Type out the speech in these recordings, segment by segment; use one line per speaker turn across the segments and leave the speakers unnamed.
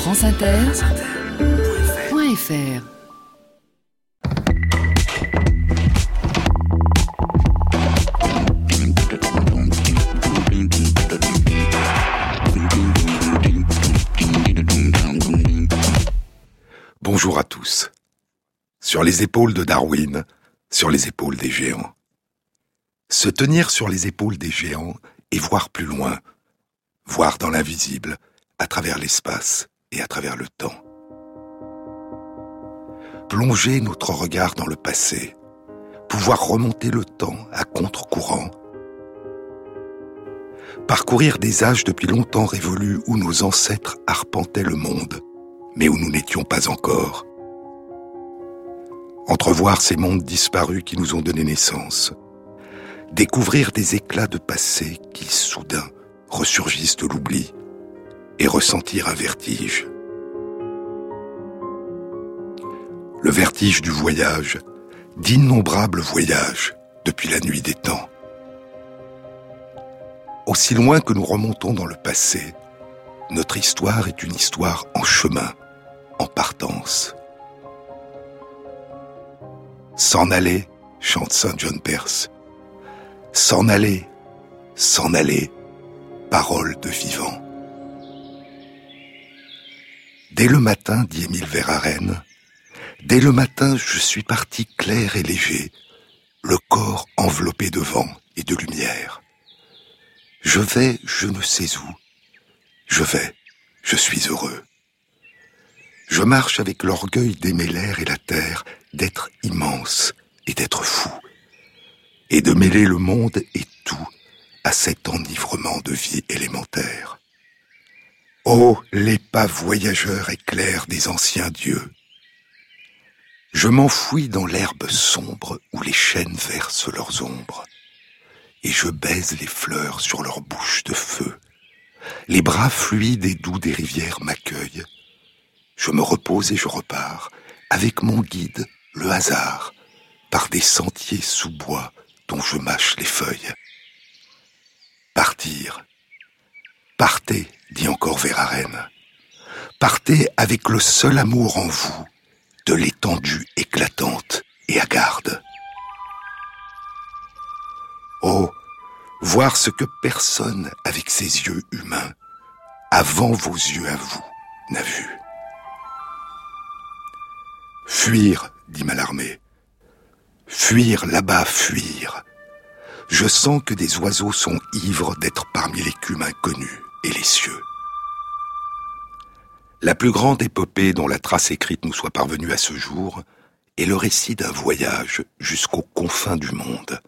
franceinter.fr
Bonjour à tous. Sur les épaules de Darwin, sur les épaules des géants. Se tenir sur les épaules des géants et voir plus loin, voir dans l'invisible, à travers l'espace et à travers le temps. Plonger notre regard dans le passé, pouvoir remonter le temps à contre-courant, parcourir des âges depuis longtemps révolus où nos ancêtres arpentaient le monde, mais où nous n'étions pas encore. Entrevoir ces mondes disparus qui nous ont donné naissance, découvrir des éclats de passé qui, soudain, ressurgissent de l'oubli, et ressentir un vertige. Le vertige du voyage, d'innombrables voyages depuis la nuit des temps. Aussi loin que nous remontons dans le passé, notre histoire est une histoire en chemin, en partance. S'en aller, chante Saint John Perse. S'en aller, s'en aller, parole de vivant. Dès le matin, dit Émile Verhaeren, dès le matin, je suis parti clair et léger, le corps enveloppé de vent et de lumière. Je vais, je ne sais où. Je vais, je suis heureux. Je marche avec l'orgueil d'aimer l'air et la terre, d'être immense et d'être fou, et de mêler le monde et tout à cet enivrement de vie élémentaire. Oh, les pas voyageurs éclairs des anciens dieux. Je m'enfouis dans l'herbe sombre où les chênes versent leurs ombres, et je baise les fleurs sur leurs bouches de feu. Les bras fluides et doux des rivières m'accueillent. Je me repose et je repars, avec mon guide, le hasard, par des sentiers sous bois dont je mâche les feuilles. Partir. Partez, dit encore Verhaeren. Partez avec le seul amour en vous, de l'étendue éclatante et hagarde. Oh, voir ce que personne avec ses yeux humains, avant vos yeux à vous, n'a vu. Fuir, dit Malarmé. Fuir là-bas, fuir. Je sens que des oiseaux sont ivres d'être parmi l'écume inconnue et les cieux. La plus grande épopée dont la trace écrite nous soit parvenue à ce jour est le récit d'un voyage jusqu'aux confins du monde.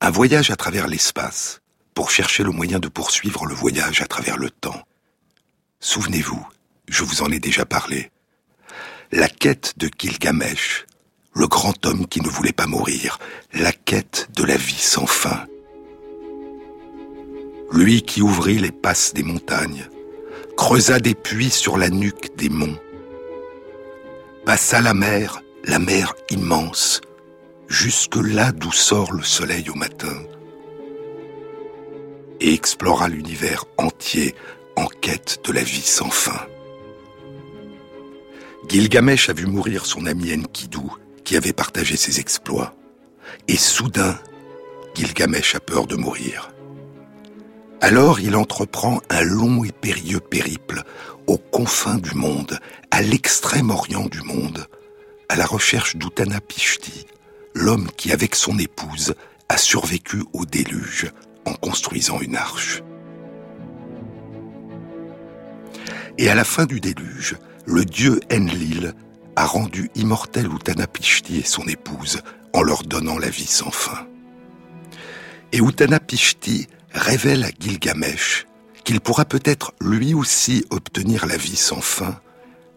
Un voyage à travers l'espace pour chercher le moyen de poursuivre le voyage à travers le temps. Souvenez-vous, je vous en ai déjà parlé. La quête de Gilgamesh, le grand homme qui ne voulait pas mourir, la quête de la vie sans fin. Lui qui ouvrit les passes des montagnes, creusa des puits sur la nuque des monts, passa la mer, la mer immense, jusque là d'où sort le soleil au matin, et explora l'univers entier en quête de la vie sans fin. Gilgamesh a vu mourir son ami Enkidu, qui avait partagé ses exploits, et soudain, Gilgamesh a peur de mourir. Alors il entreprend un long et périlleux périple aux confins du monde, à l'extrême orient du monde, à la recherche d'Utanapishti, l'homme qui, avec son épouse, a survécu au déluge en construisant une arche. Et à la fin du déluge, le dieu Enlil a rendu immortel Utanapishti et son épouse en leur donnant la vie sans fin. Et Utanapishti révèle à Gilgamesh qu'il pourra peut-être lui aussi obtenir la vie sans fin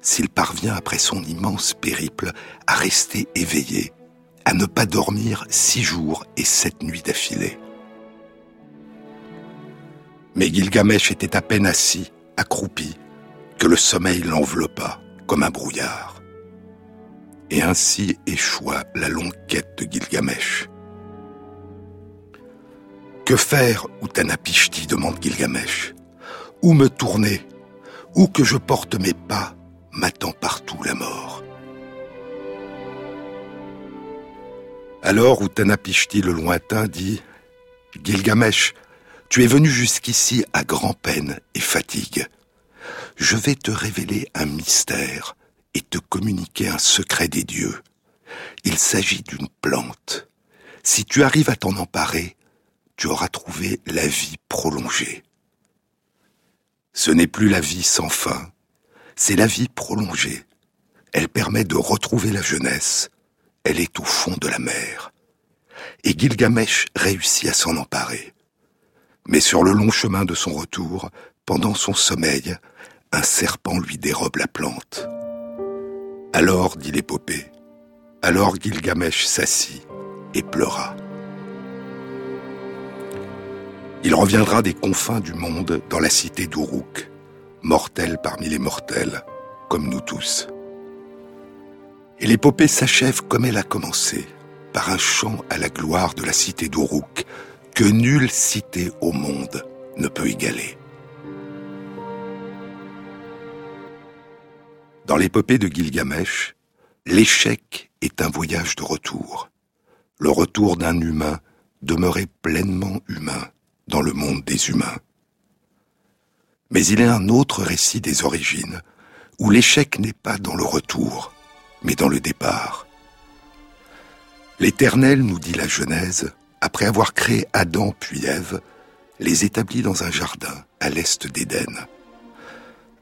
s'il parvient après son immense périple à rester éveillé, à ne pas dormir six jours et sept nuits d'affilée. Mais Gilgamesh était à peine assis, accroupi, que le sommeil l'enveloppa comme un brouillard. Et ainsi échoua la longue quête de Gilgamesh. Que faire, Utanapishti demande Gilgamesh. Où me tourner? Où que je porte mes pas, m'attend partout la mort. Alors Utanapishti le lointain dit Gilgamesh, tu es venu jusqu'ici à grand-peine et fatigue. Je vais te révéler un mystère et te communiquer un secret des dieux. Il s'agit d'une plante. Si tu arrives à t'en emparer, tu auras trouvé la vie prolongée. Ce n'est plus la vie sans fin, c'est la vie prolongée. Elle permet de retrouver la jeunesse. Elle est au fond de la mer. Et Gilgamesh réussit à s'en emparer. Mais sur le long chemin de son retour, pendant son sommeil, un serpent lui dérobe la plante. Alors, dit l'épopée, alors Gilgamesh s'assit et pleura. Il reviendra des confins du monde dans la cité d'Uruk, mortel parmi les mortels, comme nous tous. Et l'épopée s'achève comme elle a commencé, par un chant à la gloire de la cité d'Uruk, que nulle cité au monde ne peut égaler. Dans l'épopée de Gilgamesh, l'échec est un voyage de retour, le retour d'un humain demeuré pleinement humain dans le monde des humains. Mais il est un autre récit des origines, où l'échec n'est pas dans le retour, mais dans le départ. L'Éternel, nous dit la Genèse, après avoir créé Adam puis Ève, les établit dans un jardin à l'est d'Éden.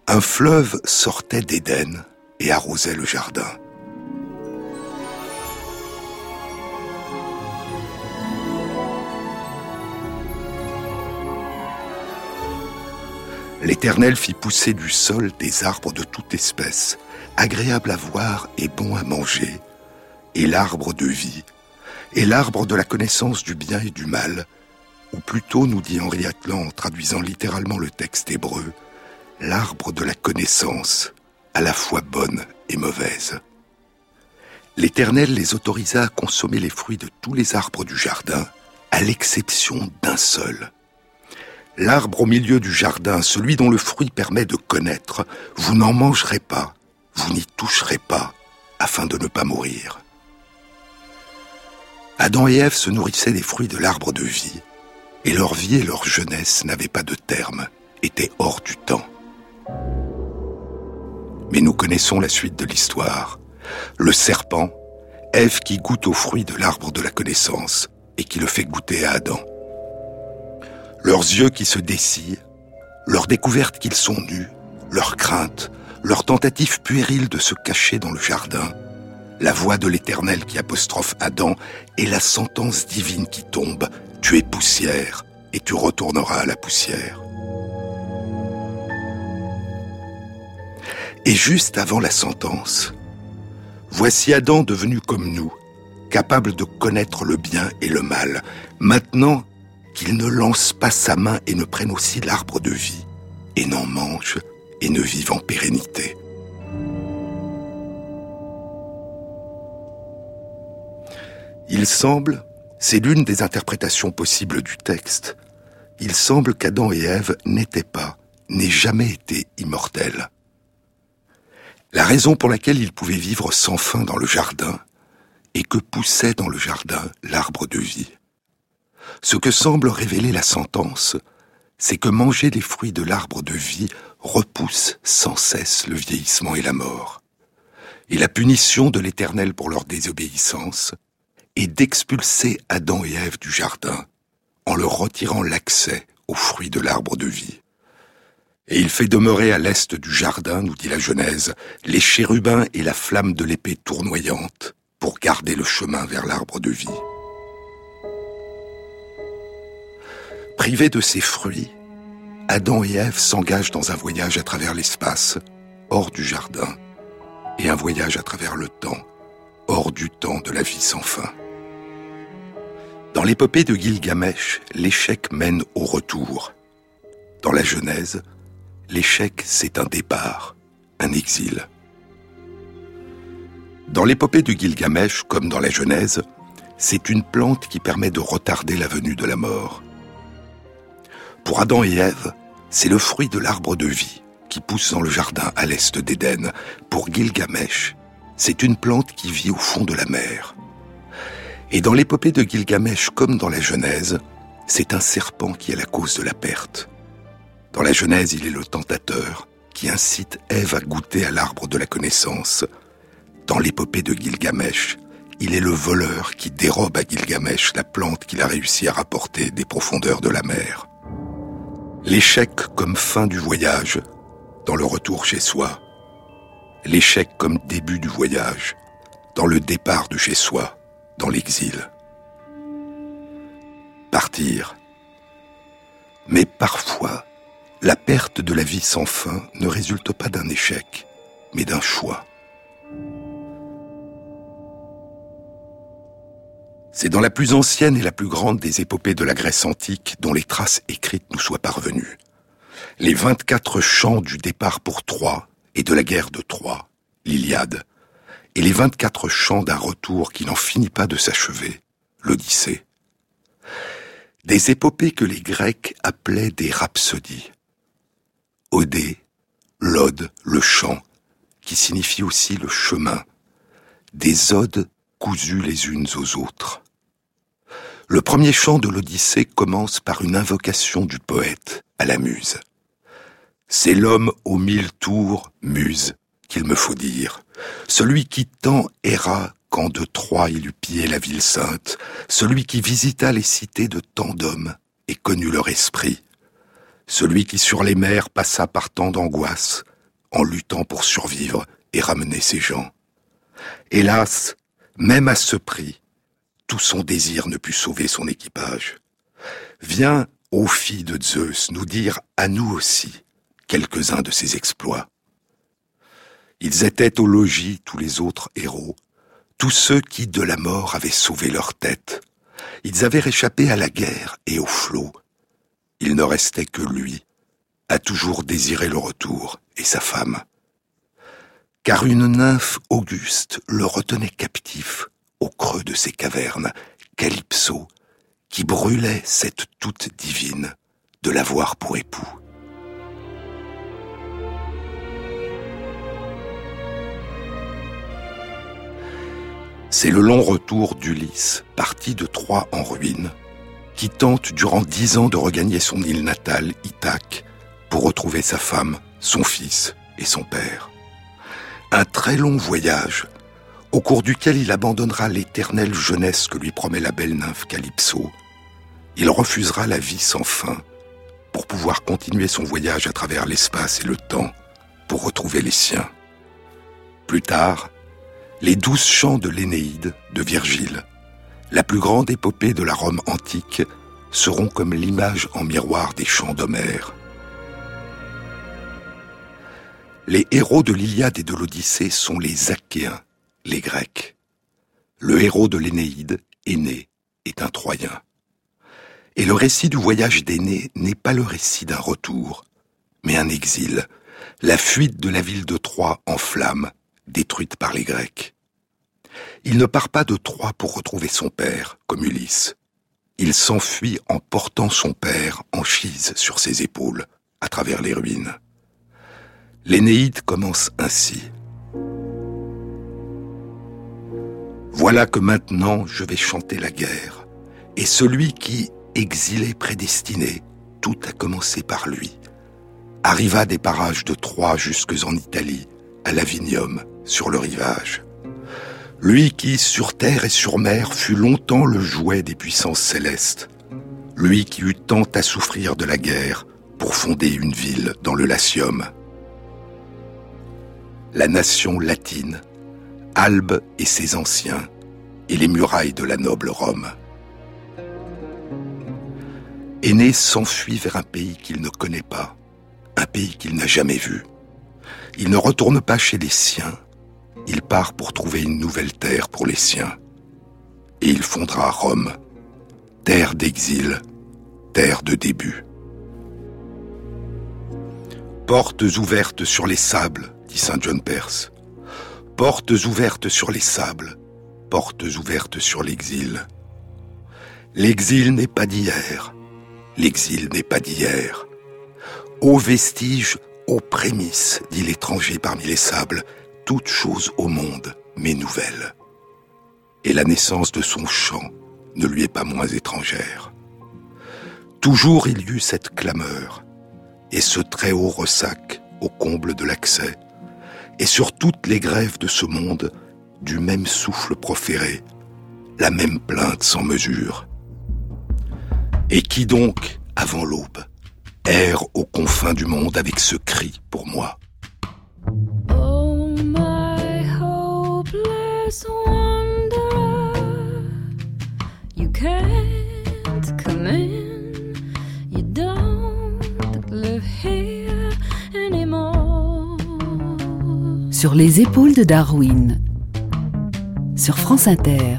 Un fleuve sortait d'Éden et arrosait le jardin. L'Éternel fit pousser du sol des arbres de toute espèce, agréables à voir et bons à manger, et l'arbre de vie, et l'arbre de la connaissance du bien et du mal, ou plutôt, nous dit Henri Atlan en traduisant littéralement le texte hébreu, l'arbre de la connaissance, à la fois bonne et mauvaise. L'Éternel les autorisa à consommer les fruits de tous les arbres du jardin, à l'exception d'un seul. L'arbre au milieu du jardin, celui dont le fruit permet de connaître, vous n'en mangerez pas, vous n'y toucherez pas, afin de ne pas mourir. Adam et Ève se nourrissaient des fruits de l'arbre de vie, et leur vie et leur jeunesse n'avaient pas de terme, étaient hors du temps. Mais nous connaissons la suite de l'histoire. Le serpent, Ève qui goûte aux fruits de l'arbre de la connaissance et qui le fait goûter à Adam. Leurs yeux qui se dessillent, leur découverte qu'ils sont nus, leur crainte, leur tentative puérile de se cacher dans le jardin, la voix de l'Éternel qui apostrophe Adam et la sentence divine qui tombe, tu es poussière et tu retourneras à la poussière. Et juste avant la sentence, voici Adam devenu comme nous, capable de connaître le bien et le mal. Maintenant, qu'il ne lance pas sa main et ne prenne aussi l'arbre de vie, et n'en mange et ne vive en pérennité. Il semble, c'est l'une des interprétations possibles du texte, il semble qu'Adam et Ève n'étaient pas, n'aient jamais été immortels. La raison pour laquelle ils pouvaient vivre sans fin dans le jardin est que poussait dans le jardin l'arbre de vie. Ce que semble révéler la sentence, c'est que manger les fruits de l'arbre de vie repousse sans cesse le vieillissement et la mort. Et la punition de l'Éternel pour leur désobéissance est d'expulser Adam et Ève du jardin en leur retirant l'accès aux fruits de l'arbre de vie. Et il fait demeurer à l'est du jardin, nous dit la Genèse, les chérubins et la flamme de l'épée tournoyante pour garder le chemin vers l'arbre de vie. Privés de ces fruits, Adam et Ève s'engagent dans un voyage à travers l'espace, hors du jardin, et un voyage à travers le temps, hors du temps de la vie sans fin. Dans l'épopée de Gilgamesh, l'échec mène au retour. Dans la Genèse, l'échec c'est un départ, un exil. Dans l'épopée de Gilgamesh, comme dans la Genèse, c'est une plante qui permet de retarder la venue de la mort. Pour Adam et Ève, c'est le fruit de l'arbre de vie qui pousse dans le jardin à l'est d'Éden. Pour Gilgamesh, c'est une plante qui vit au fond de la mer. Et dans l'épopée de Gilgamesh, comme dans la Genèse, c'est un serpent qui est la cause de la perte. Dans la Genèse, il est le tentateur qui incite Ève à goûter à l'arbre de la connaissance. Dans l'épopée de Gilgamesh, il est le voleur qui dérobe à Gilgamesh la plante qu'il a réussi à rapporter des profondeurs de la mer. L'échec comme fin du voyage, dans le retour chez soi. L'échec comme début du voyage, dans le départ de chez soi, dans l'exil. Partir. Mais parfois, la perte de la vie sans fin ne résulte pas d'un échec, mais d'un choix. C'est dans la plus ancienne et la plus grande des épopées de la Grèce antique dont les traces écrites nous soient parvenues. Les 24 chants du départ pour Troie et de la guerre de Troie, l'Iliade, et les 24 chants d'un retour qui n'en finit pas de s'achever, l'Odyssée. Des épopées que les Grecs appelaient des rhapsodies. Odée, l'ode, le chant, qui signifie aussi le chemin, des odes cousues les unes aux autres. Le premier chant de l'Odyssée commence par une invocation du poète à la muse. C'est l'homme aux mille tours, muse, qu'il me faut dire, celui qui tant erra quand de Troie il eut pillé la ville sainte, celui qui visita les cités de tant d'hommes et connut leur esprit, celui qui sur les mers passa par tant d'angoisses, en luttant pour survivre et ramener ses gens. Hélas, même à ce prix, tout son désir ne put sauver son équipage. Viens, ô fille de Zeus, nous dire à nous aussi quelques-uns de ses exploits. Ils étaient au logis tous les autres héros, tous ceux qui de la mort avaient sauvé leur tête. Ils avaient réchappé à la guerre et au flot. Il ne restait que lui, à toujours désirer le retour, et sa femme. Car une nymphe auguste le retenait captif au creux de ses cavernes, Calypso, qui brûlait cette toute divine de l'avoir pour époux. C'est le long retour d'Ulysse, parti de Troie en ruine, qui tente durant dix ans de regagner son île natale, Ithaque, pour retrouver sa femme, son fils et son père. Un très long voyage au cours duquel il abandonnera l'éternelle jeunesse que lui promet la belle nymphe Calypso. Il refusera la vie sans fin pour pouvoir continuer son voyage à travers l'espace et le temps pour retrouver les siens. Plus tard, les douze chants de l'Énéide de Virgile, la plus grande épopée de la Rome antique, seront comme l'image en miroir des chants d'Homère. Les héros de l'Iliade et de l'Odyssée sont les Achéens, les Grecs. Le héros de l'Énéide, Aîné, est un Troyen. Et le récit du voyage d'Aîné n'est pas le récit d'un retour, mais un exil, la fuite de la ville de Troie en flammes, détruite par les Grecs. Il ne part pas de Troie pour retrouver son père, comme Ulysse. Il s'enfuit en portant son père en chise sur ses épaules, à travers les ruines. L'Énéide commence ainsi. Voilà que maintenant je vais chanter la guerre. Et celui qui, exilé prédestiné, tout a commencé par lui, arriva des parages de Troie jusque en Italie, à Lavinium, sur le rivage. Lui qui, sur terre et sur mer, fut longtemps le jouet des puissances célestes. Lui qui eut tant à souffrir de la guerre pour fonder une ville dans le Latium. La nation latine Albe et ses anciens, et les murailles de la noble Rome. Aîné s'enfuit vers un pays qu'il ne connaît pas, un pays qu'il n'a jamais vu. Il ne retourne pas chez les siens, il part pour trouver une nouvelle terre pour les siens. Et il fondera Rome, terre d'exil, terre de début. Portes ouvertes sur les sables, dit Saint John Perse portes ouvertes sur les sables, portes ouvertes sur l'exil. L'exil n'est pas d'hier, l'exil n'est pas d'hier. Ô vestige Aux prémices, dit l'étranger parmi les sables, toute chose au monde m'est nouvelle. Et la naissance de son chant ne lui est pas moins étrangère. Toujours il y eut cette clameur, et ce très haut ressac au comble de l'accès, et sur toutes les grèves de ce monde, du même souffle proféré, la même plainte sans mesure. Et qui donc, avant l'aube, erre aux confins du monde avec ce cri pour moi?
Oh
Sur les épaules de Darwin, sur France Inter.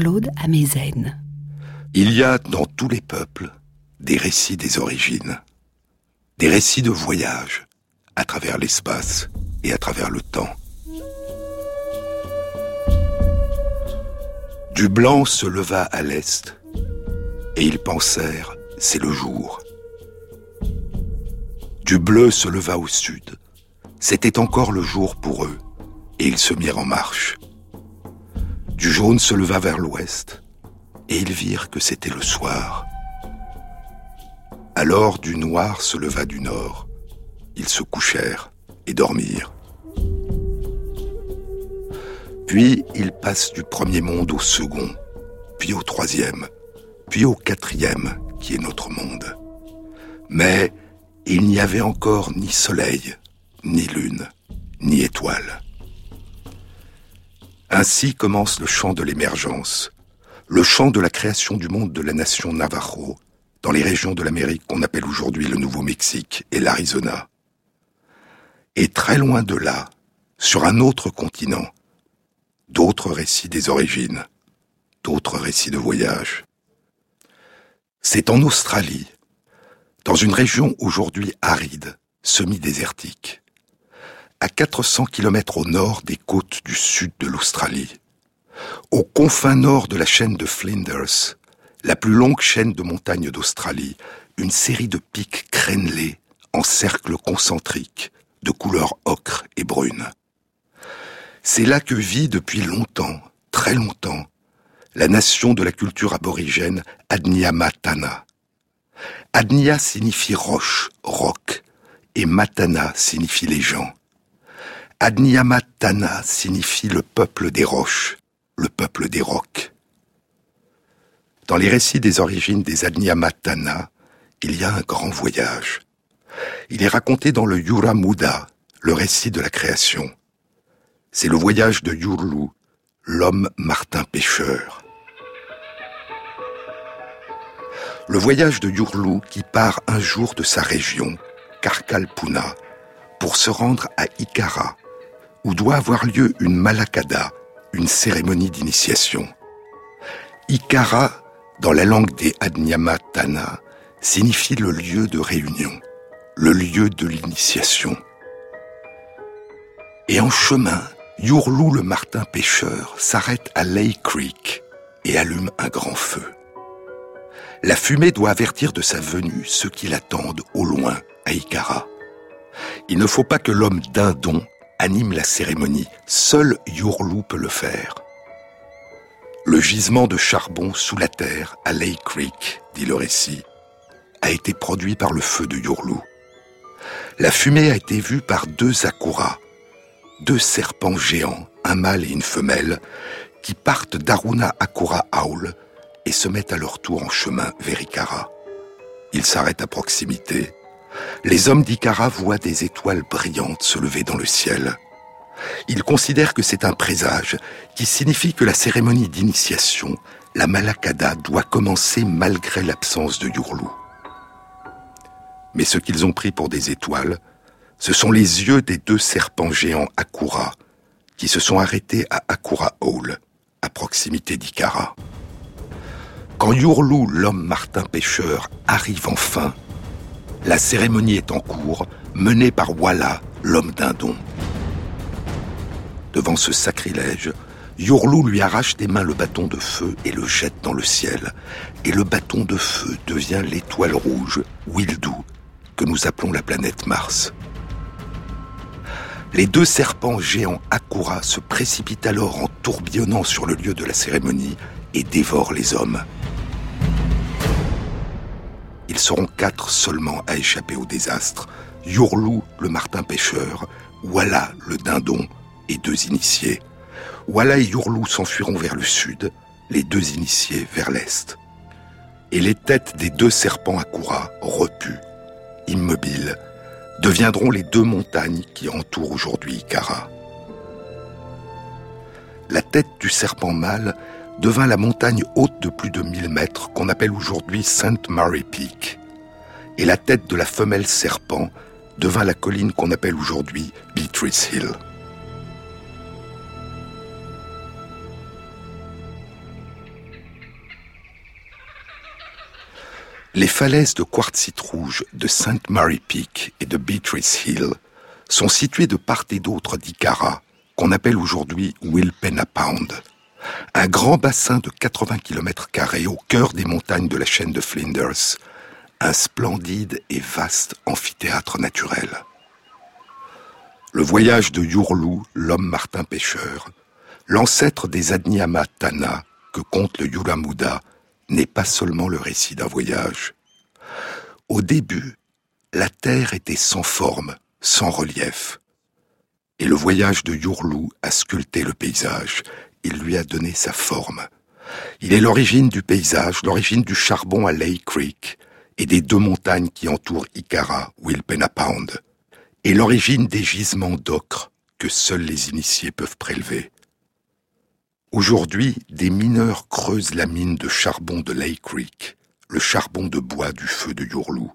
Jean-Claude Amezen.
Il y a dans tous les peuples des récits des origines, des récits de voyage à travers l'espace et à travers le temps. Du blanc se leva à l'est, et ils pensèrent, c'est le jour. Du bleu se leva au sud, c'était encore le jour pour eux, et ils se mirent en marche. Du jaune se leva vers l'ouest, et ils virent que c'était le soir. Alors du noir se leva du nord, ils se couchèrent et dormirent. Puis ils passent du premier monde au second, puis au troisième, puis au quatrième, qui est notre monde. Mais il n'y avait encore ni soleil, ni lune, ni étoile. Ainsi commence le chant de l'émergence, le chant de la création du monde de la nation Navajo, dans les régions de l'Amérique qu'on appelle aujourd'hui le Nouveau-Mexique et l'Arizona. Et très loin de là, sur un autre continent, d'autres récits des origines, d'autres récits de voyage. C'est en Australie, dans une région aujourd'hui aride, semi-désertique, à 400 km au nord des côtes du sud de l'Australie, aux confins nord de la chaîne de Flinders, la plus longue chaîne de montagnes d'Australie, une série de pics crénelés en cercles concentriques, de couleur ocre et brune. C'est là que vit depuis longtemps, très longtemps, la nation de la culture aborigène Adnyamatana. Adnya signifie roche, roc, et Matana signifie les gens. Adnyamatana signifie le peuple des roches, le peuple des rocs. Dans les récits des origines des Adnyamatana, il y a un grand voyage. Il est raconté dans le Yura Muda, le récit de la création. C'est le voyage de Yurlu, l'homme martin pêcheur. Le voyage de Yurlu qui part un jour de sa région, Karkalpuna, pour se rendre à Ikara, où doit avoir lieu une malakada, une cérémonie d'initiation. Ikara, dans la langue des Adnyamatana, signifie le lieu de réunion, le lieu de l'initiation. Et en chemin, Yourlou le martin pêcheur s'arrête à Lake Creek et allume un grand feu. La fumée doit avertir de sa venue ceux qui l'attendent au loin, à Ikara. Il ne faut pas que l'homme dindon anime la cérémonie. Seul Yourlou peut le faire. Le gisement de charbon sous la terre à Lake Creek, dit le récit, a été produit par le feu de Yourlou. La fumée a été vue par deux akuras, deux serpents géants, un mâle et une femelle, qui partent d'Aruna Akura Aul et se mettent à leur tour en chemin vers Ikara. Ils s'arrêtent à proximité. Les hommes d'Ikara voient des étoiles brillantes se lever dans le ciel. Ils considèrent que c'est un présage qui signifie que la cérémonie d'initiation, la Malakada, doit commencer malgré l'absence de Yurlou. Mais ce qu'ils ont pris pour des étoiles, ce sont les yeux des deux serpents géants Akura, qui se sont arrêtés à Akura Hall, à proximité d'Ikara. Quand Yurlou, l'homme martin pêcheur, arrive enfin, la cérémonie est en cours, menée par Walla, l'homme dindon. Devant ce sacrilège, Yurlou lui arrache des mains le bâton de feu et le jette dans le ciel. Et le bâton de feu devient l'étoile rouge, Wildu, que nous appelons la planète Mars. Les deux serpents géants Akura se précipitent alors en tourbillonnant sur le lieu de la cérémonie et dévorent les hommes. Ils seront quatre seulement à échapper au désastre. Yurlou, le martin pêcheur, Walla, le dindon, et deux initiés. Walla et Yurlou s'enfuiront vers le sud, les deux initiés vers l'est. Et les têtes des deux serpents Akura, repus, immobiles, deviendront les deux montagnes qui entourent aujourd'hui Ikara. La tête du serpent mâle devint la montagne haute de plus de 1000 mètres qu'on appelle aujourd'hui St. Mary Peak. Et la tête de la femelle serpent devint la colline qu'on appelle aujourd'hui Beatrice Hill. Les falaises de quartzite rouge de St. Mary Peak et de Beatrice Hill sont situées de part et d'autre d'Ikara, qu'on appelle aujourd'hui Wilpena Pound. Un grand bassin de 80 km au cœur des montagnes de la chaîne de Flinders. Un splendide et vaste amphithéâtre naturel. Le voyage de Yurlou, l'homme martin pêcheur, l'ancêtre des Adnyama Tana que compte le Yuramuda, n'est pas seulement le récit d'un voyage. Au début, la terre était sans forme, sans relief. Et le voyage de Yurlou a sculpté le paysage, il lui a donné sa forme. Il est l'origine du paysage, l'origine du charbon à Lake Creek et des deux montagnes qui entourent Ikara, Pound, et l'origine des gisements d'ocre que seuls les initiés peuvent prélever. Aujourd'hui, des mineurs creusent la mine de charbon de Lake Creek, le charbon de bois du feu de Yurlou.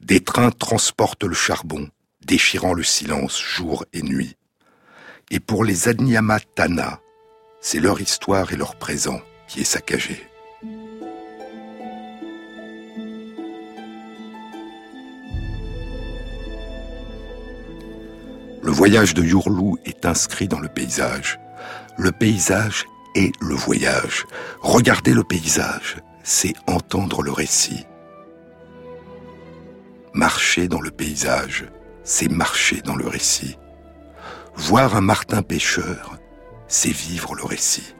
Des trains transportent le charbon, déchirant le silence jour et nuit. Et pour les Adnyama Tana, c'est leur histoire et leur présent qui est saccagé. Le voyage de Yurlou est inscrit dans le paysage. Le paysage est le voyage. Regarder le paysage, c'est entendre le récit. Marcher dans le paysage, c'est marcher dans le récit. Voir un martin pêcheur, c'est vivre le récit.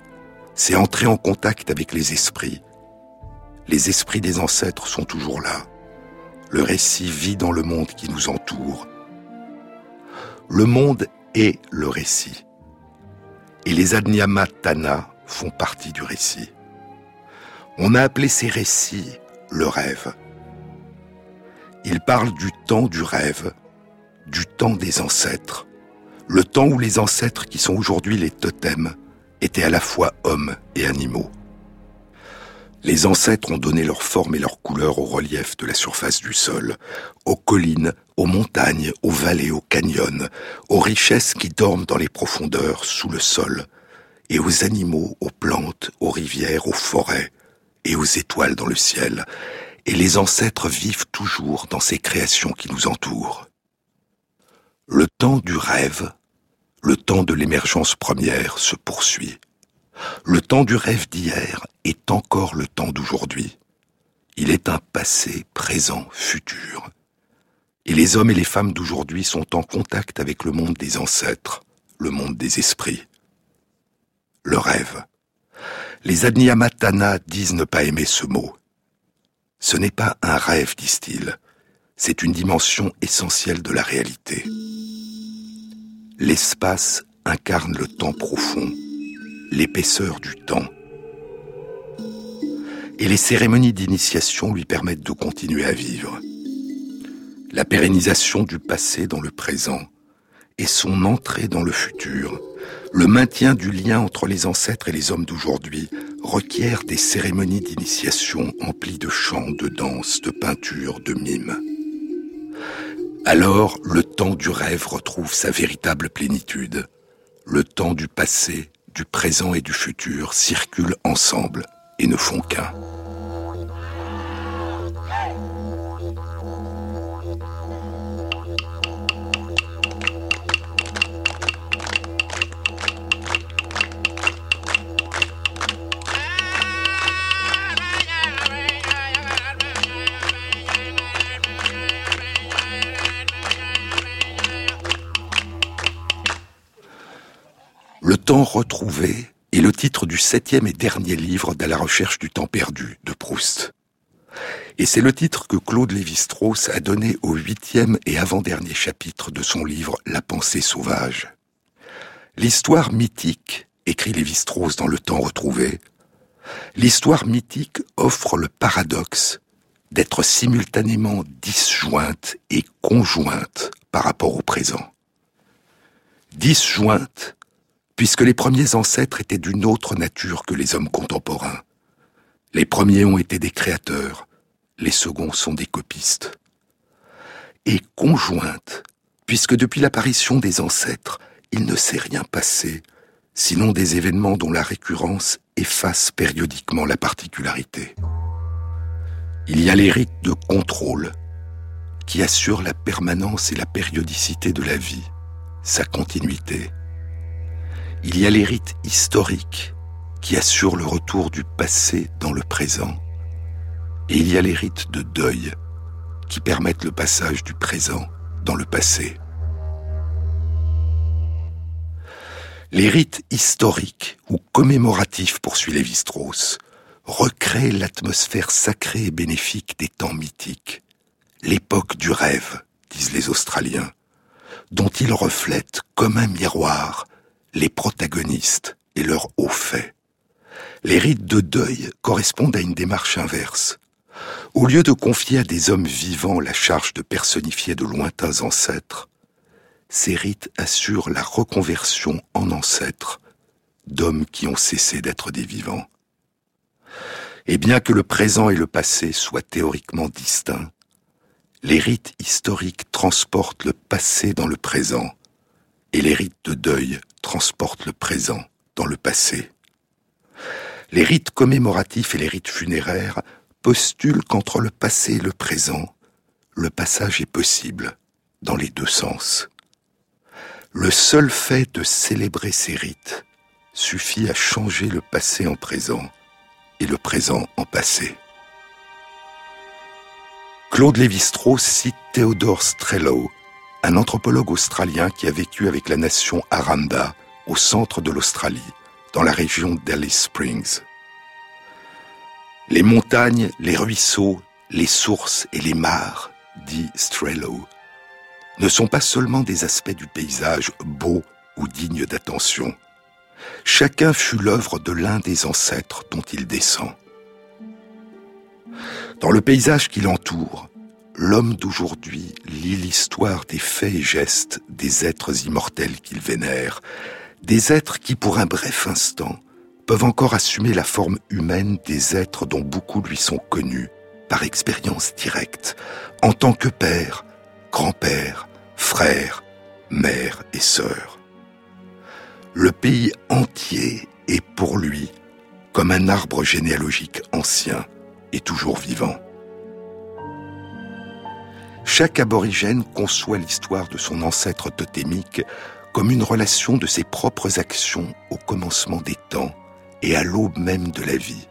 C'est entrer en contact avec les esprits. Les esprits des ancêtres sont toujours là. Le récit vit dans le monde qui nous entoure. Le monde est le récit. Et les Adnyama Tana font partie du récit. On a appelé ces récits le rêve. Ils parlent du temps du rêve, du temps des ancêtres, le temps où les ancêtres qui sont aujourd'hui les totems étaient à la fois hommes et animaux. Les ancêtres ont donné leur forme et leur couleur au relief de la surface du sol, aux collines, aux montagnes, aux vallées, aux canyons, aux richesses qui dorment dans les profondeurs sous le sol, et aux animaux, aux plantes, aux rivières, aux forêts, et aux étoiles dans le ciel. Et les ancêtres vivent toujours dans ces créations qui nous entourent. Le temps du rêve, le temps de l'émergence première se poursuit. Le temps du rêve d'hier est encore le temps d'aujourd'hui. Il est un passé, présent, futur. Et les hommes et les femmes d'aujourd'hui sont en contact avec le monde des ancêtres, le monde des esprits. Le rêve. Les Adnyamatana disent ne pas aimer ce mot. Ce n'est pas un rêve, disent-ils. C'est une dimension essentielle de la réalité. L'espace incarne le temps profond, l'épaisseur du temps. Et les cérémonies d'initiation lui permettent de continuer à vivre. La pérennisation du passé dans le présent et son entrée dans le futur, le maintien du lien entre les ancêtres et les hommes d'aujourd'hui requiert des cérémonies d'initiation emplies de chants, de danses, de peintures, de mimes. Alors, le temps du rêve retrouve sa véritable plénitude. Le temps du passé, du présent et du futur circulent ensemble et ne font qu'un. Temps retrouvé est le titre du septième et dernier livre de la recherche du temps perdu de Proust. Et c'est le titre que Claude Lévi-Strauss a donné au huitième et avant-dernier chapitre de son livre La pensée sauvage. L'histoire mythique, écrit Lévi-Strauss dans Le temps retrouvé, l'histoire mythique offre le paradoxe d'être simultanément disjointe et conjointe par rapport au présent. Disjointe puisque les premiers ancêtres étaient d'une autre nature que les hommes contemporains. Les premiers ont été des créateurs, les seconds sont des copistes. Et conjointe, puisque depuis l'apparition des ancêtres, il ne s'est rien passé, sinon des événements dont la récurrence efface périodiquement la particularité. Il y a les rites de contrôle, qui assurent la permanence et la périodicité de la vie, sa continuité il y a les rites historiques qui assurent le retour du passé dans le présent. Et il y a les rites de deuil qui permettent le passage du présent dans le passé. Les rites historiques ou commémoratifs, poursuit Lévi-Strauss, recréent l'atmosphère sacrée et bénéfique des temps mythiques, l'époque du rêve, disent les Australiens, dont ils reflètent comme un miroir les protagonistes et leurs hauts faits. Les rites de deuil correspondent à une démarche inverse. Au lieu de confier à des hommes vivants la charge de personnifier de lointains ancêtres, ces rites assurent la reconversion en ancêtres d'hommes qui ont cessé d'être des vivants. Et bien que le présent et le passé soient théoriquement distincts, les rites historiques transportent le passé dans le présent et les rites de deuil transportent le présent dans le passé. Les rites commémoratifs et les rites funéraires postulent qu'entre le passé et le présent, le passage est possible dans les deux sens. Le seul fait de célébrer ces rites suffit à changer le passé en présent et le présent en passé. Claude Lévi-Strauss cite Theodore Strellow un anthropologue australien qui a vécu avec la nation Aranda au centre de l'Australie, dans la région d'Alice Springs. Les montagnes, les ruisseaux, les sources et les mares, dit Strello, ne sont pas seulement des aspects du paysage beaux ou dignes d'attention. Chacun fut l'œuvre de l'un des ancêtres dont il descend. Dans le paysage qui l'entoure, l'homme d'aujourd'hui lit l'histoire des faits et gestes des êtres immortels qu'il vénère, des êtres qui, pour un bref instant, peuvent encore assumer la forme humaine des êtres dont beaucoup lui sont connus par expérience directe, en tant que père, grand-père, frère, mère et sœur. Le pays entier est pour lui comme un arbre généalogique ancien et toujours vivant. Chaque aborigène conçoit l'histoire de son ancêtre totémique comme une relation de ses propres actions au commencement des temps et à l'aube même de la vie,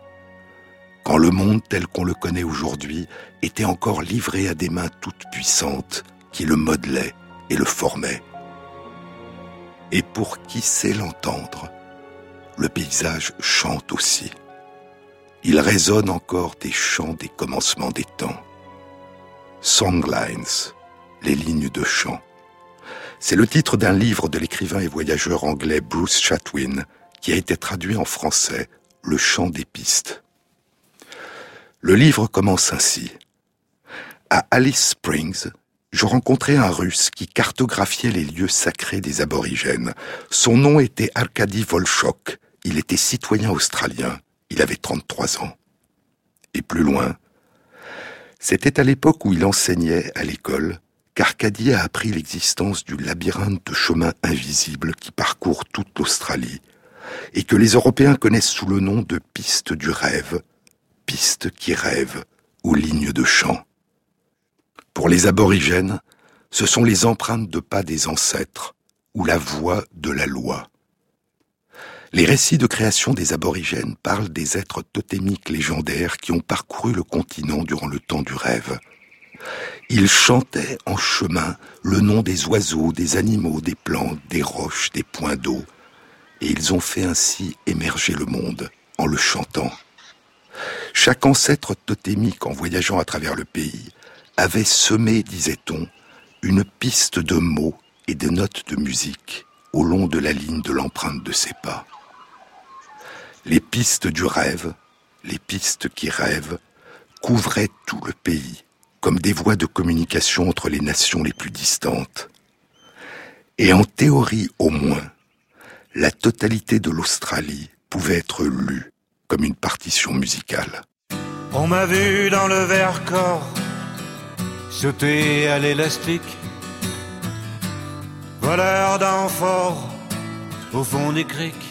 quand le monde tel qu'on le connaît aujourd'hui était encore livré à des mains toutes puissantes qui le modelaient et le formaient. Et pour qui sait l'entendre, le paysage chante aussi. Il résonne encore des chants des commencements des temps. Songlines, les lignes de chant. C'est le titre d'un livre de l'écrivain et voyageur anglais Bruce Chatwin, qui a été traduit en français, Le chant des pistes. Le livre commence ainsi. À Alice Springs, je rencontrai un russe qui cartographiait les lieux sacrés des aborigènes. Son nom était Arkady Volchok. Il était citoyen australien. Il avait 33 ans. Et plus loin, c'était à l'époque où il enseignait à l'école qu'Arcadie a appris l'existence du labyrinthe de chemins invisibles qui parcourt toute l'Australie et que les Européens connaissent sous le nom de piste du rêve, piste qui rêve ou ligne de chant. Pour les aborigènes, ce sont les empreintes de pas des ancêtres ou la voix de la loi. Les récits de création des aborigènes parlent des êtres totémiques légendaires qui ont parcouru le continent durant le temps du rêve. Ils chantaient en chemin le nom des oiseaux, des animaux, des plantes, des roches, des points d'eau, et ils ont fait ainsi émerger le monde en le chantant. Chaque ancêtre totémique en voyageant à travers le pays avait semé, disait-on, une piste de mots et de notes de musique au long de la ligne de l'empreinte de ses pas. Les pistes du rêve, les pistes qui rêvent, couvraient tout le pays comme des voies de communication entre les nations les plus distantes. Et en théorie au moins, la totalité de l'Australie pouvait être lue comme une partition musicale.
On m'a vu dans le verre sauter à l'élastique, voleur d'enfort au fond des criques.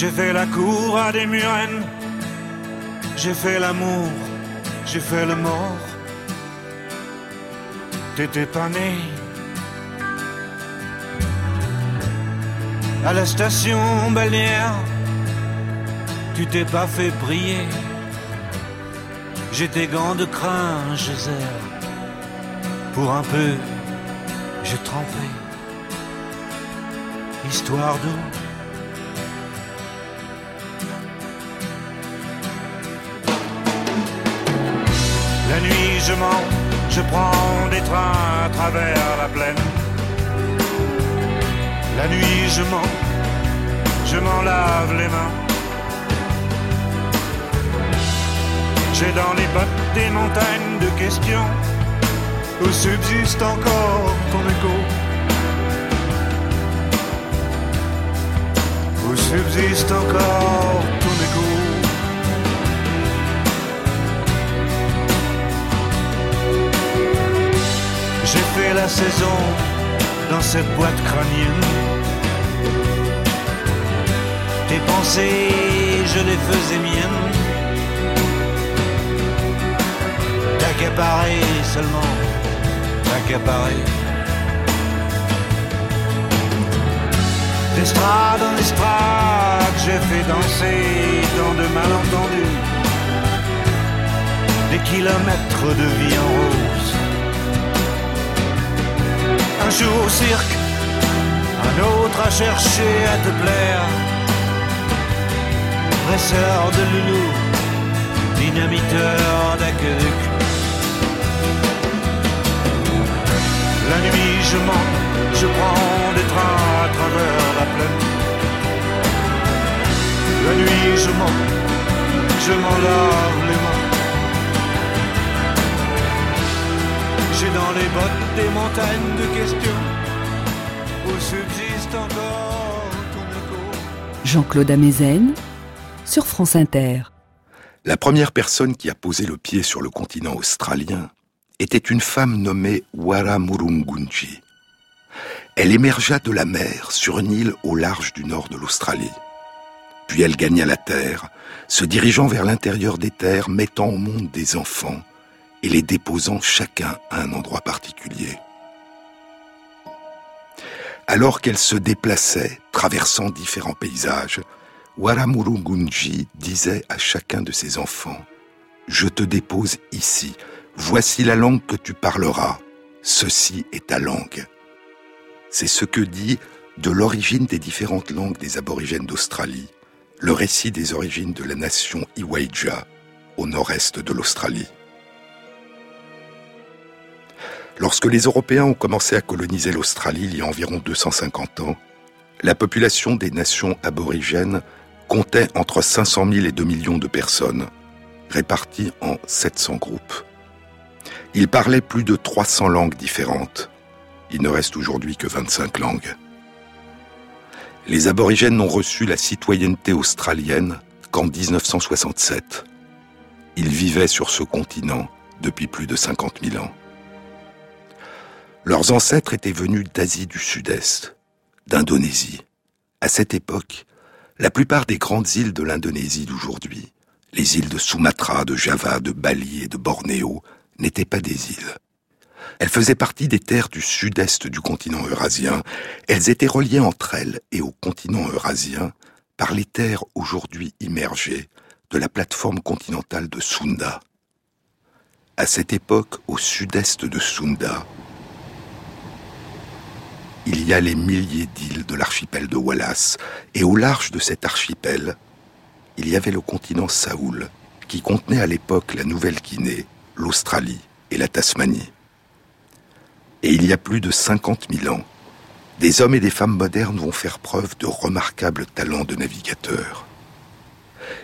J'ai fait la cour à des murennes, j'ai fait l'amour, j'ai fait le mort. T'étais pas né. À la station balnéaire, tu t'es pas fait briller. J'étais gants de crin, je Pour un peu, j'ai trempé. Histoire d'eau. Je je prends des trains à travers la plaine. La nuit, je mens, je m'en lave les mains. J'ai dans les bottes des montagnes de questions où subsiste encore ton écho. Où subsiste encore ton écho. La saison dans cette boîte crânienne. Tes pensées, je les faisais miennes. T'accaparer seulement, t'accaparer. D'estrade en estrade, j'ai fait danser dans de malentendus. Des kilomètres de vie en rose un jour au cirque, un autre à chercher à te plaire. Presseur de loulou, dynamiteur d'aqueduc. La nuit je mens, je prends des trains à travers la plaine. La nuit je mens, je m'en J'ai dans les bottes des montagnes de questions où subsiste encore ton écho.
Jean-Claude Amezen sur France Inter.
La première personne qui a posé le pied sur le continent australien était une femme nommée Wara Murungunji. Elle émergea de la mer sur une île au large du nord de l'Australie. Puis elle gagna la terre, se dirigeant vers l'intérieur des terres, mettant au monde des enfants et les déposant chacun à un endroit particulier. Alors qu'elle se déplaçait, traversant différents paysages, Waramurungunji disait à chacun de ses enfants Je te dépose ici, voici la langue que tu parleras, ceci est ta langue. C'est ce que dit, de l'origine des différentes langues des aborigènes d'Australie, le récit des origines de la nation Iwaija, au nord-est de l'Australie. Lorsque les Européens ont commencé à coloniser l'Australie il y a environ 250 ans, la population des nations aborigènes comptait entre 500 000 et 2 millions de personnes, réparties en 700 groupes. Ils parlaient plus de 300 langues différentes. Il ne reste aujourd'hui que 25 langues. Les aborigènes n'ont reçu la citoyenneté australienne qu'en 1967. Ils vivaient sur ce continent depuis plus de 50 000 ans. Leurs ancêtres étaient venus d'Asie du Sud-Est, d'Indonésie. À cette époque, la plupart des grandes îles de l'Indonésie d'aujourd'hui, les îles de Sumatra, de Java, de Bali et de Bornéo, n'étaient pas des îles. Elles faisaient partie des terres du sud-est du continent eurasien. Elles étaient reliées entre elles et au continent eurasien par les terres aujourd'hui immergées de la plateforme continentale de Sunda. À cette époque, au sud-est de Sunda, il y a les milliers d'îles de l'archipel de Wallace, et au large de cet archipel, il y avait le continent Saoul, qui contenait à l'époque la Nouvelle-Guinée, l'Australie et la Tasmanie. Et il y a plus de 50 000 ans, des hommes et des femmes modernes vont faire preuve de remarquables talents de navigateurs.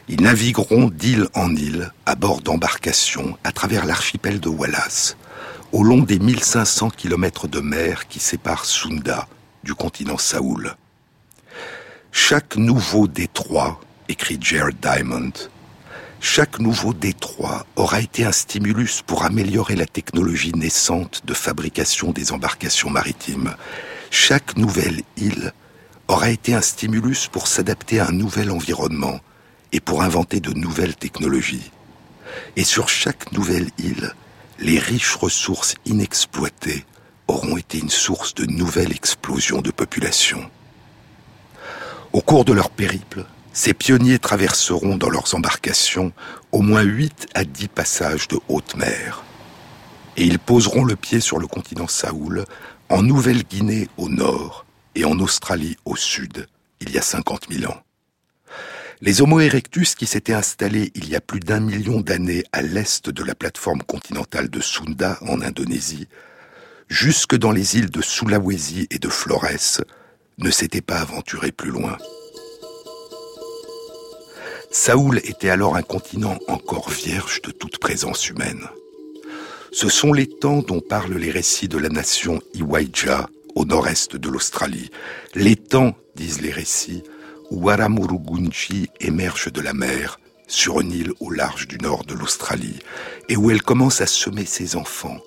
Ils navigueront d'île en île, à bord d'embarcations, à travers l'archipel de Wallace, au long des 1500 kilomètres de mer qui séparent Sunda du continent Saoul. Chaque nouveau détroit, écrit Jared Diamond, chaque nouveau détroit aura été un stimulus pour améliorer la technologie naissante de fabrication des embarcations maritimes. Chaque nouvelle île aura été un stimulus pour s'adapter à un nouvel environnement et pour inventer de nouvelles technologies. Et sur chaque nouvelle île, les riches ressources inexploitées auront été une source de nouvelles explosions de population. Au cours de leur périple, ces pionniers traverseront dans leurs embarcations au moins 8 à 10 passages de haute mer. Et ils poseront le pied sur le continent Saoul, en Nouvelle-Guinée au nord et en Australie au sud, il y a 50 000 ans. Les Homo erectus qui s'étaient installés il y a plus d'un million d'années à l'est de la plateforme continentale de Sunda en Indonésie, jusque dans les îles de Sulawesi et de Flores, ne s'étaient pas aventurés plus loin. Saoul était alors un continent encore vierge de toute présence humaine. Ce sont les temps dont parlent les récits de la nation Iwaija au nord-est de l'Australie. Les temps, disent les récits, Waramurugunchi émerge de la mer sur une île au large du nord de l'Australie et où elle commence à semer ses enfants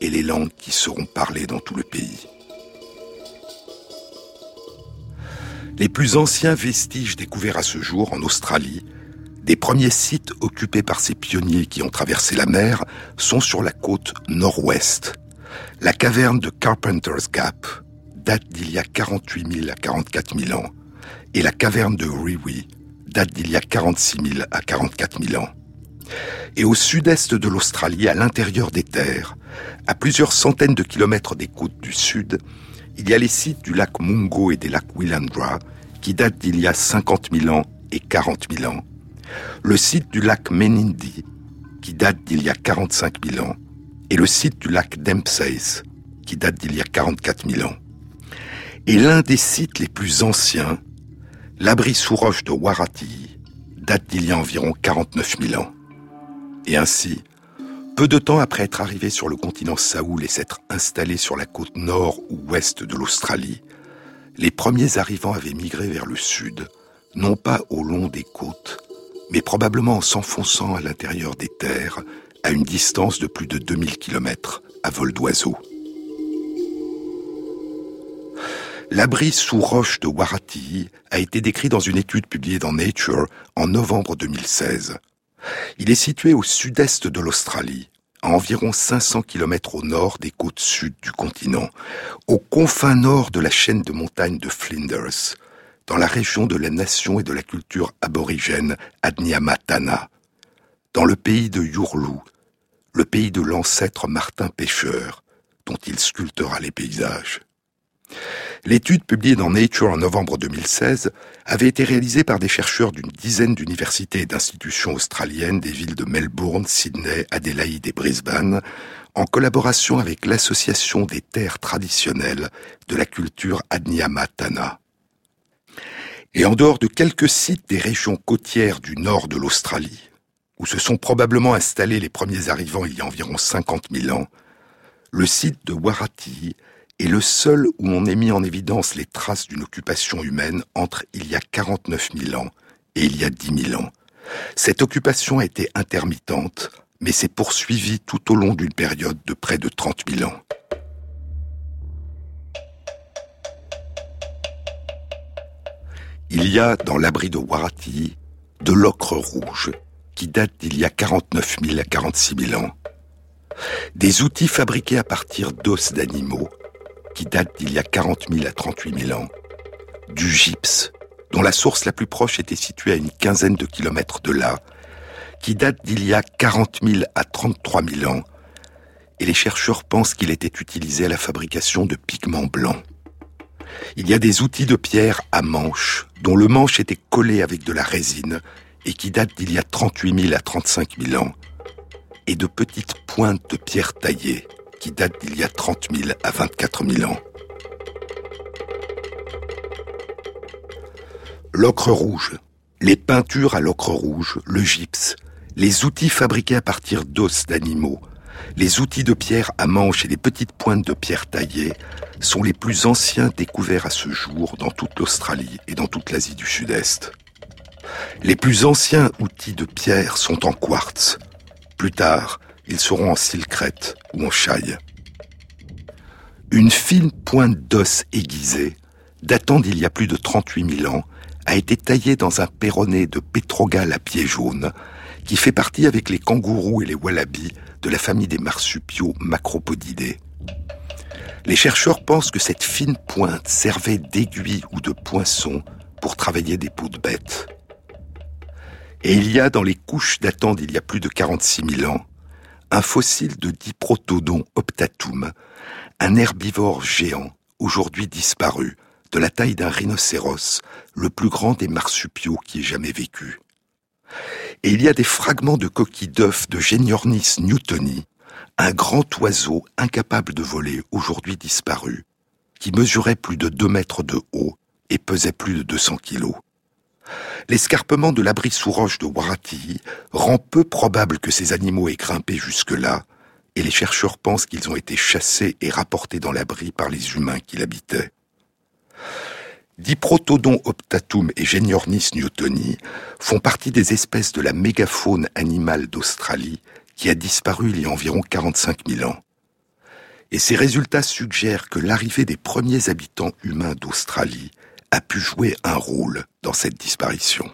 et les langues qui seront parlées dans tout le pays. Les plus anciens vestiges découverts à ce jour en Australie, des premiers sites occupés par ces pionniers qui ont traversé la mer, sont sur la côte nord-ouest. La caverne de Carpenter's Gap date d'il y a 48 000 à 44 000 ans et la caverne de Riwi date d'il y a 46 000 à 44 000 ans. Et au sud-est de l'Australie, à l'intérieur des terres, à plusieurs centaines de kilomètres des côtes du sud, il y a les sites du lac Mungo et des lacs Willandra qui datent d'il y a 50 000 ans et 40 000 ans. Le site du lac Menindee qui date d'il y a 45 000 ans. Et le site du lac Dempsey qui date d'il y a 44 000 ans. Et l'un des sites les plus anciens, L'abri sous roche de Warati date d'il y a environ 49 000 ans. Et ainsi, peu de temps après être arrivé sur le continent Saoul et s'être installé sur la côte nord ou ouest de l'Australie, les premiers arrivants avaient migré vers le sud, non pas au long des côtes, mais probablement en s'enfonçant à l'intérieur des terres à une distance de plus de 2000 km à vol d'oiseau. L'abri sous roche de Warati a été décrit dans une étude publiée dans Nature en novembre 2016. Il est situé au sud-est de l'Australie, à environ 500 km au nord des côtes sud du continent, aux confins nord de la chaîne de montagnes de Flinders, dans la région de la nation et de la culture aborigène Adniamatana, dans le pays de Yurlu, le pays de l'ancêtre Martin Pêcheur, dont il sculptera les paysages. L'étude publiée dans Nature en novembre 2016 avait été réalisée par des chercheurs d'une dizaine d'universités et d'institutions australiennes des villes de Melbourne, Sydney, Adélaïde et Brisbane, en collaboration avec l'Association des terres traditionnelles de la culture Adnyamatana. Et en dehors de quelques sites des régions côtières du nord de l'Australie, où se sont probablement installés les premiers arrivants il y a environ 50 000 ans, le site de Warati est le seul où on ait mis en évidence les traces d'une occupation humaine entre il y a 49 000 ans et il y a 10 000 ans. Cette occupation a été intermittente, mais s'est poursuivie tout au long d'une période de près de 30 000 ans. Il y a dans l'abri de Warati de l'ocre rouge qui date d'il y a 49 000 à 46 000 ans. Des outils fabriqués à partir d'os d'animaux qui date d'il y a 40 000 à 38 000 ans, du gypse, dont la source la plus proche était située à une quinzaine de kilomètres de là, qui date d'il y a 40 000 à 33 000 ans, et les chercheurs pensent qu'il était utilisé à la fabrication de pigments blancs. Il y a des outils de pierre à manche, dont le manche était collé avec de la résine, et qui datent d'il y a 38 000 à 35 000 ans, et de petites pointes de pierre taillées, qui date d'il y a 30 000 à 24 000 ans. L'ocre rouge, les peintures à l'ocre rouge, le gypse, les outils fabriqués à partir d'os d'animaux, les outils de pierre à manches et les petites pointes de pierre taillées sont les plus anciens découverts à ce jour dans toute l'Australie et dans toute l'Asie du Sud-Est. Les plus anciens outils de pierre sont en quartz. Plus tard, ils seront en silcrète ou en chaille. Une fine pointe d'os aiguisée, datant d'il y a plus de 38 000 ans, a été taillée dans un perronnet de pétrogale à pieds jaunes, qui fait partie avec les kangourous et les wallabies de la famille des marsupiaux macropodidés. Les chercheurs pensent que cette fine pointe servait d'aiguille ou de poinçon pour travailler des peaux de bêtes. Et il y a dans les couches datant d'il y a plus de 46 000 ans un fossile de Diprotodon optatum, un herbivore géant, aujourd'hui disparu, de la taille d'un rhinocéros, le plus grand des marsupiaux qui ait jamais vécu. Et il y a des fragments de coquilles d'œufs de Geniornis newtoni, un grand oiseau incapable de voler, aujourd'hui disparu, qui mesurait plus de deux mètres de haut et pesait plus de 200 kilos. L'escarpement de l'abri sous roche de Warati rend peu probable que ces animaux aient grimpé jusque-là, et les chercheurs pensent qu'ils ont été chassés et rapportés dans l'abri par les humains qui l'habitaient. Diprotodon optatum et Geniornis newtoni font partie des espèces de la mégafaune animale d'Australie qui a disparu il y a environ 45 000 ans. Et ces résultats suggèrent que l'arrivée des premiers habitants humains d'Australie a pu jouer un rôle dans cette disparition.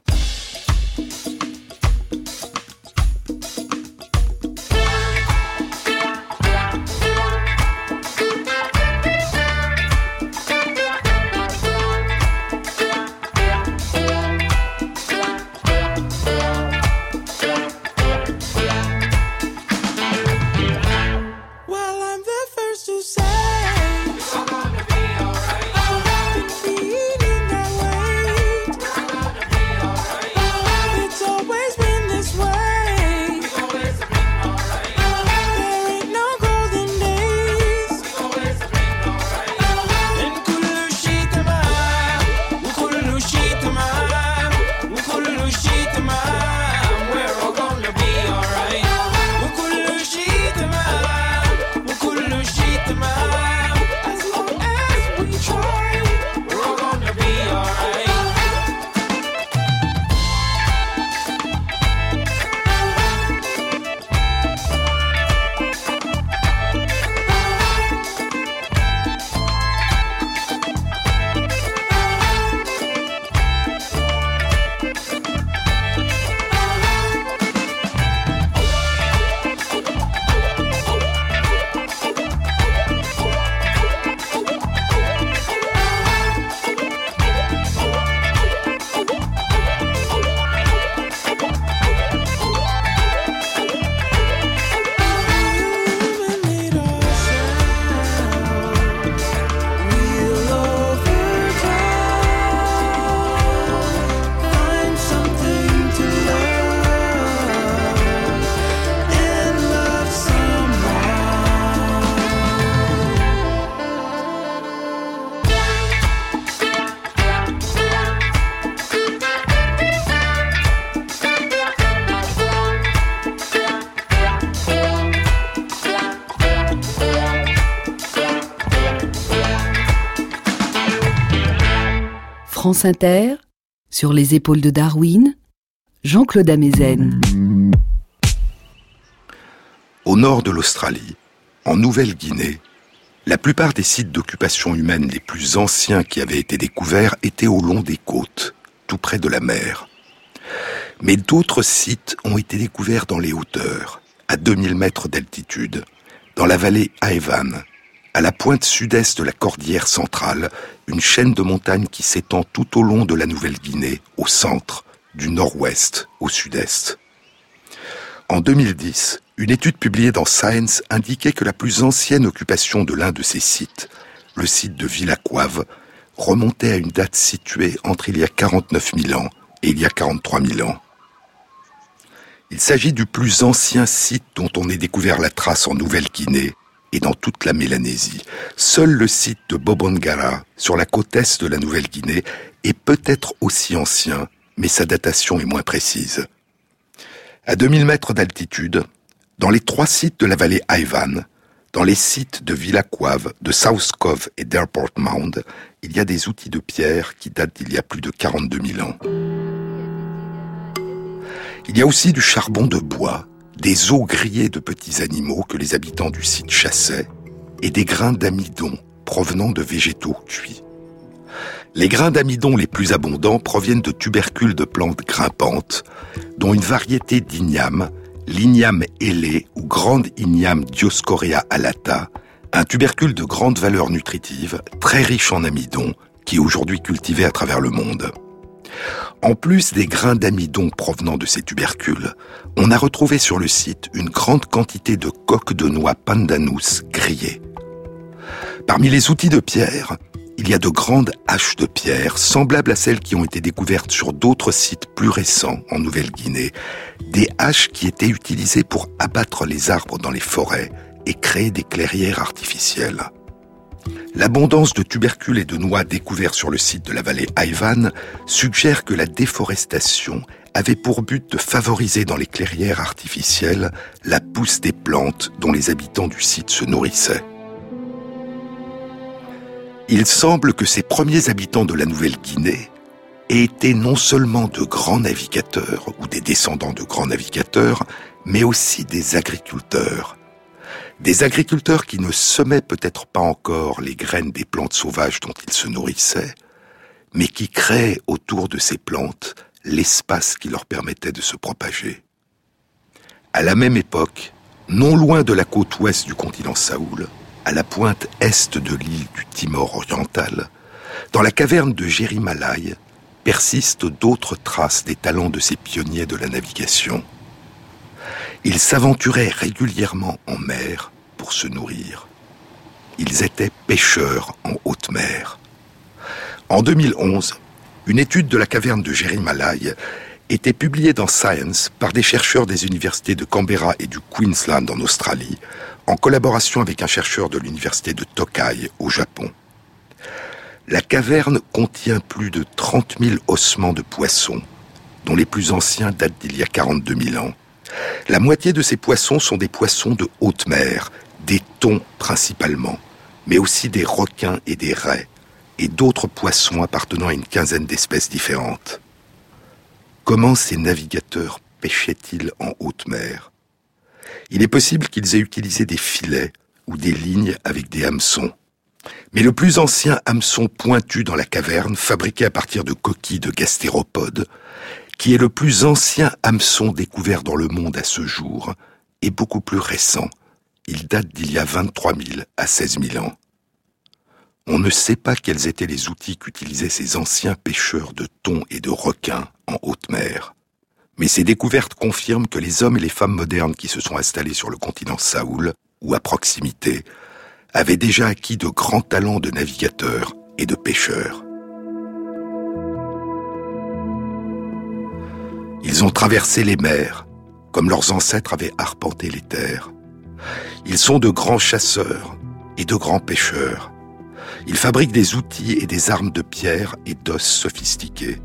Inter, sur les épaules de Darwin, Jean-Claude Amezen.
Au nord de l'Australie, en Nouvelle-Guinée, la plupart des sites d'occupation humaine les plus anciens qui avaient été découverts étaient au long des côtes, tout près de la mer. Mais d'autres sites ont été découverts dans les hauteurs, à 2000 mètres d'altitude, dans la vallée Aevan, à la pointe sud-est de la cordillère centrale, une chaîne de montagnes qui s'étend tout au long de la Nouvelle-Guinée, au centre, du nord-ouest au sud-est. En 2010, une étude publiée dans Science indiquait que la plus ancienne occupation de l'un de ces sites, le site de Villacuave, remontait à une date située entre il y a 49 000 ans et il y a 43 000 ans. Il s'agit du plus ancien site dont on ait découvert la trace en Nouvelle-Guinée et dans toute la Mélanésie. Seul le site de Bobongara, sur la côte est de la Nouvelle-Guinée, est peut-être aussi ancien, mais sa datation est moins précise. À 2000 mètres d'altitude, dans les trois sites de la vallée Ivan, dans les sites de Villa de South Cove et d'Airport Mound, il y a des outils de pierre qui datent d'il y a plus de 42 000 ans. Il y a aussi du charbon de bois, des os grillés de petits animaux que les habitants du site chassaient, et des grains d'amidon provenant de végétaux cuits. Les grains d'amidon les plus abondants proviennent de tubercules de plantes grimpantes, dont une variété d'igname, l'igname ailé ou grande igname Dioscorea alata, un tubercule de grande valeur nutritive, très riche en amidon, qui est aujourd'hui cultivé à travers le monde. En plus des grains d'amidon provenant de ces tubercules, on a retrouvé sur le site une grande quantité de coques de noix pandanus grillées. Parmi les outils de pierre, il y a de grandes haches de pierre, semblables à celles qui ont été découvertes sur d'autres sites plus récents en Nouvelle-Guinée, des haches qui étaient utilisées pour abattre les arbres dans les forêts et créer des clairières artificielles. L'abondance de tubercules et de noix découverts sur le site de la vallée Ivan suggère que la déforestation avait pour but de favoriser dans les clairières artificielles la pousse des plantes dont les habitants du site se nourrissaient. Il semble que ces premiers habitants de la Nouvelle-Guinée aient été non seulement de grands navigateurs ou des descendants de grands navigateurs, mais aussi des agriculteurs. Des agriculteurs qui ne semaient peut-être pas encore les graines des plantes sauvages dont ils se nourrissaient, mais qui créaient autour de ces plantes l'espace qui leur permettait de se propager. À la même époque, non loin de la côte ouest du continent Saoul, à la pointe est de l'île du Timor oriental, dans la caverne de Jérimalai, persistent d'autres traces des talents de ces pionniers de la navigation. Ils s'aventuraient régulièrement en mer pour se nourrir. Ils étaient pêcheurs en haute mer. En 2011, une étude de la caverne de Jérimalai était publiée dans Science par des chercheurs des universités de Canberra et du Queensland en Australie, en collaboration avec un chercheur de l'université de Tokai au Japon. La caverne contient plus de 30 000 ossements de poissons, dont les plus anciens datent d'il y a 42 000 ans. La moitié de ces poissons sont des poissons de haute mer, des thons principalement, mais aussi des requins et des raies, et d'autres poissons appartenant à une quinzaine d'espèces différentes. Comment ces navigateurs pêchaient-ils en haute mer? Il est possible qu'ils aient utilisé des filets ou des lignes avec des hameçons. Mais le plus ancien hameçon pointu dans la caverne, fabriqué à partir de coquilles de gastéropodes, qui est le plus ancien hameçon découvert dans le monde à ce jour, est beaucoup plus récent. Il date d'il y a 23 000 à 16 000 ans. On ne sait pas quels étaient les outils qu'utilisaient ces anciens pêcheurs de thon et de requins en haute mer. Mais ces découvertes confirment que les hommes et les femmes modernes qui se sont installés sur le continent Saoul, ou à proximité, avaient déjà acquis de grands talents de navigateurs et de pêcheurs. Ils ont traversé les mers, comme leurs ancêtres avaient arpenté les terres. Ils sont de grands chasseurs et de grands pêcheurs. Ils fabriquent des outils et des armes de pierre et d'os sophistiqués.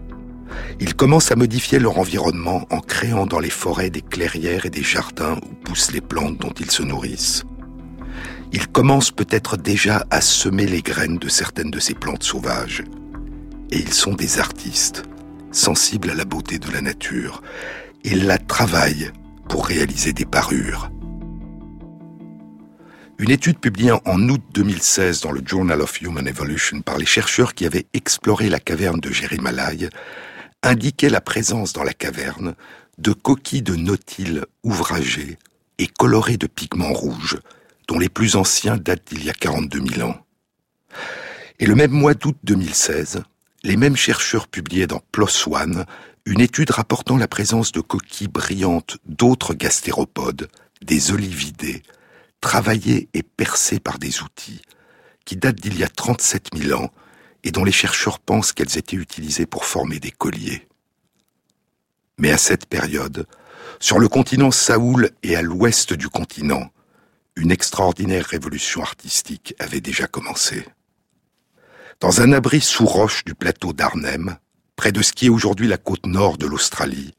Ils commencent à modifier leur environnement en créant dans les forêts des clairières et des jardins où poussent les plantes dont ils se nourrissent. Ils commencent peut-être déjà à semer les graines de certaines de ces plantes sauvages. et ils sont des artistes, sensibles à la beauté de la nature. Ils la travaillent pour réaliser des parures. Une étude publiée en août 2016 dans le Journal of Human Evolution par les chercheurs qui avaient exploré la caverne de Jérimalai indiquait la présence dans la caverne de coquilles de nautiles ouvragées et colorées de pigments rouges, dont les plus anciens datent d'il y a 42 000 ans. Et le même mois d'août 2016, les mêmes chercheurs publiaient dans PLOS ONE une étude rapportant la présence de coquilles brillantes d'autres gastéropodes, des olividés, travaillées et percées par des outils, qui datent d'il y a 37 000 ans et dont les chercheurs pensent qu'elles étaient utilisées pour former des colliers. Mais à cette période, sur le continent Saoul et à l'ouest du continent, une extraordinaire révolution artistique avait déjà commencé. Dans un abri sous roche du plateau d'Arnhem, près de ce qui est aujourd'hui la côte nord de l'Australie,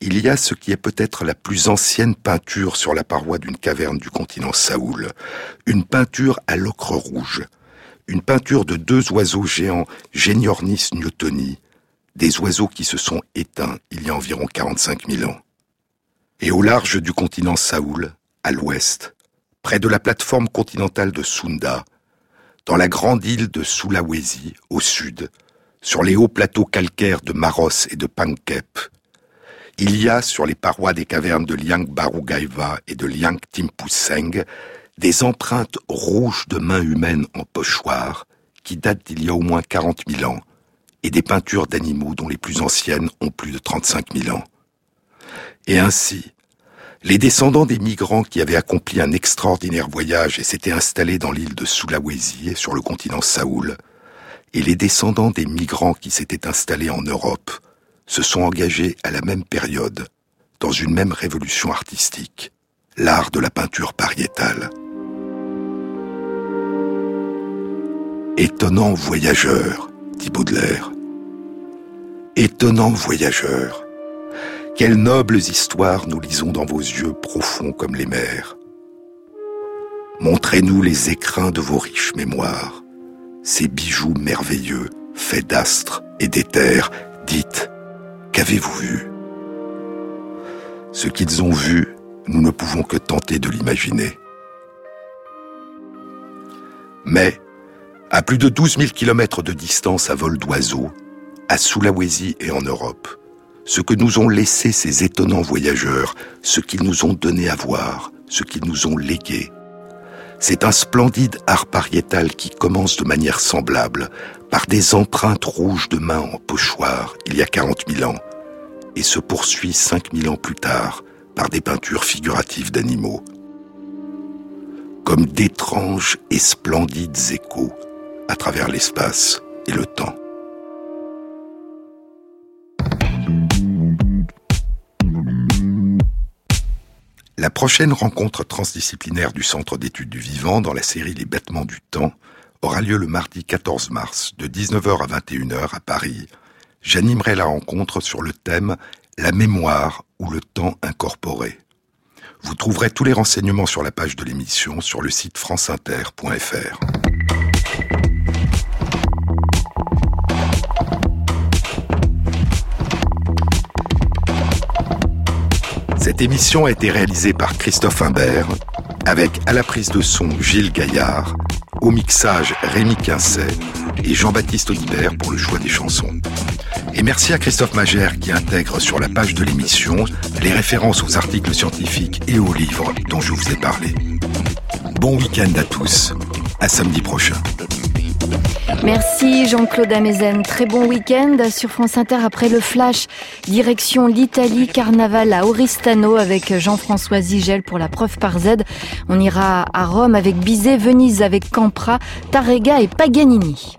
il y a ce qui est peut-être la plus ancienne peinture sur la paroi d'une caverne du continent Saoul, une peinture à l'ocre rouge, une peinture de deux oiseaux géants, Geniornis newtoni, des oiseaux qui se sont éteints il y a environ 45 000 ans. Et au large du continent Saoul, à l'ouest, près de la plateforme continentale de Sunda, dans la grande île de Sulawesi, au sud, sur les hauts plateaux calcaires de Maros et de Pangkep, il y a sur les parois des cavernes de Liang Barugaiva et de Liang Timpuseng des empreintes rouges de mains humaines en pochoir qui datent d'il y a au moins 40 000 ans et des peintures d'animaux dont les plus anciennes ont plus de 35 000 ans. Et ainsi, les descendants des migrants qui avaient accompli un extraordinaire voyage et s'étaient installés dans l'île de Sulawesi sur le continent Saoul, et les descendants des migrants qui s'étaient installés en Europe, se sont engagés à la même période dans une même révolution artistique, l'art de la peinture pariétale. Étonnant voyageur, dit Baudelaire. Étonnant voyageur. Quelles nobles histoires nous lisons dans vos yeux profonds comme les mers. Montrez-nous les écrins de vos riches mémoires, ces bijoux merveilleux, faits d'astres et d'éther. Dites, qu'avez-vous vu? Ce qu'ils ont vu, nous ne pouvons que tenter de l'imaginer. Mais, à plus de 12 000 kilomètres de distance à vol d'oiseau, à Sulawesi et en Europe, ce que nous ont laissé ces étonnants voyageurs, ce qu'ils nous ont donné à voir, ce qu'ils nous ont légué, c'est un splendide art pariétal qui commence de manière semblable, par des empreintes rouges de mains en pochoir, il y a 40 000 ans, et se poursuit 5 000 ans plus tard par des peintures figuratives d'animaux. Comme d'étranges et splendides échos à travers l'espace et le temps. La prochaine rencontre transdisciplinaire du Centre d'études du vivant dans la série Les bêtements du temps aura lieu le mardi 14 mars de 19h à 21h à Paris. J'animerai la rencontre sur le thème La mémoire ou le temps incorporé. Vous trouverez tous les renseignements sur la page de l'émission sur le site franceinter.fr. Cette émission a été réalisée par Christophe Imbert, avec à la prise de son Gilles Gaillard, au mixage Rémi Quincet et Jean-Baptiste Audibert pour le choix des chansons. Et merci à Christophe Magère qui intègre sur la page de l'émission les références aux articles scientifiques et aux livres dont je vous ai parlé. Bon week-end à tous. À samedi prochain.
Merci Jean-Claude Amezen. Très bon week-end sur France Inter après le flash. Direction l'Italie, carnaval à Oristano avec Jean-François Zigel pour la preuve par Z. On ira à Rome avec Bizet, Venise avec Campra, Tarrega et Paganini.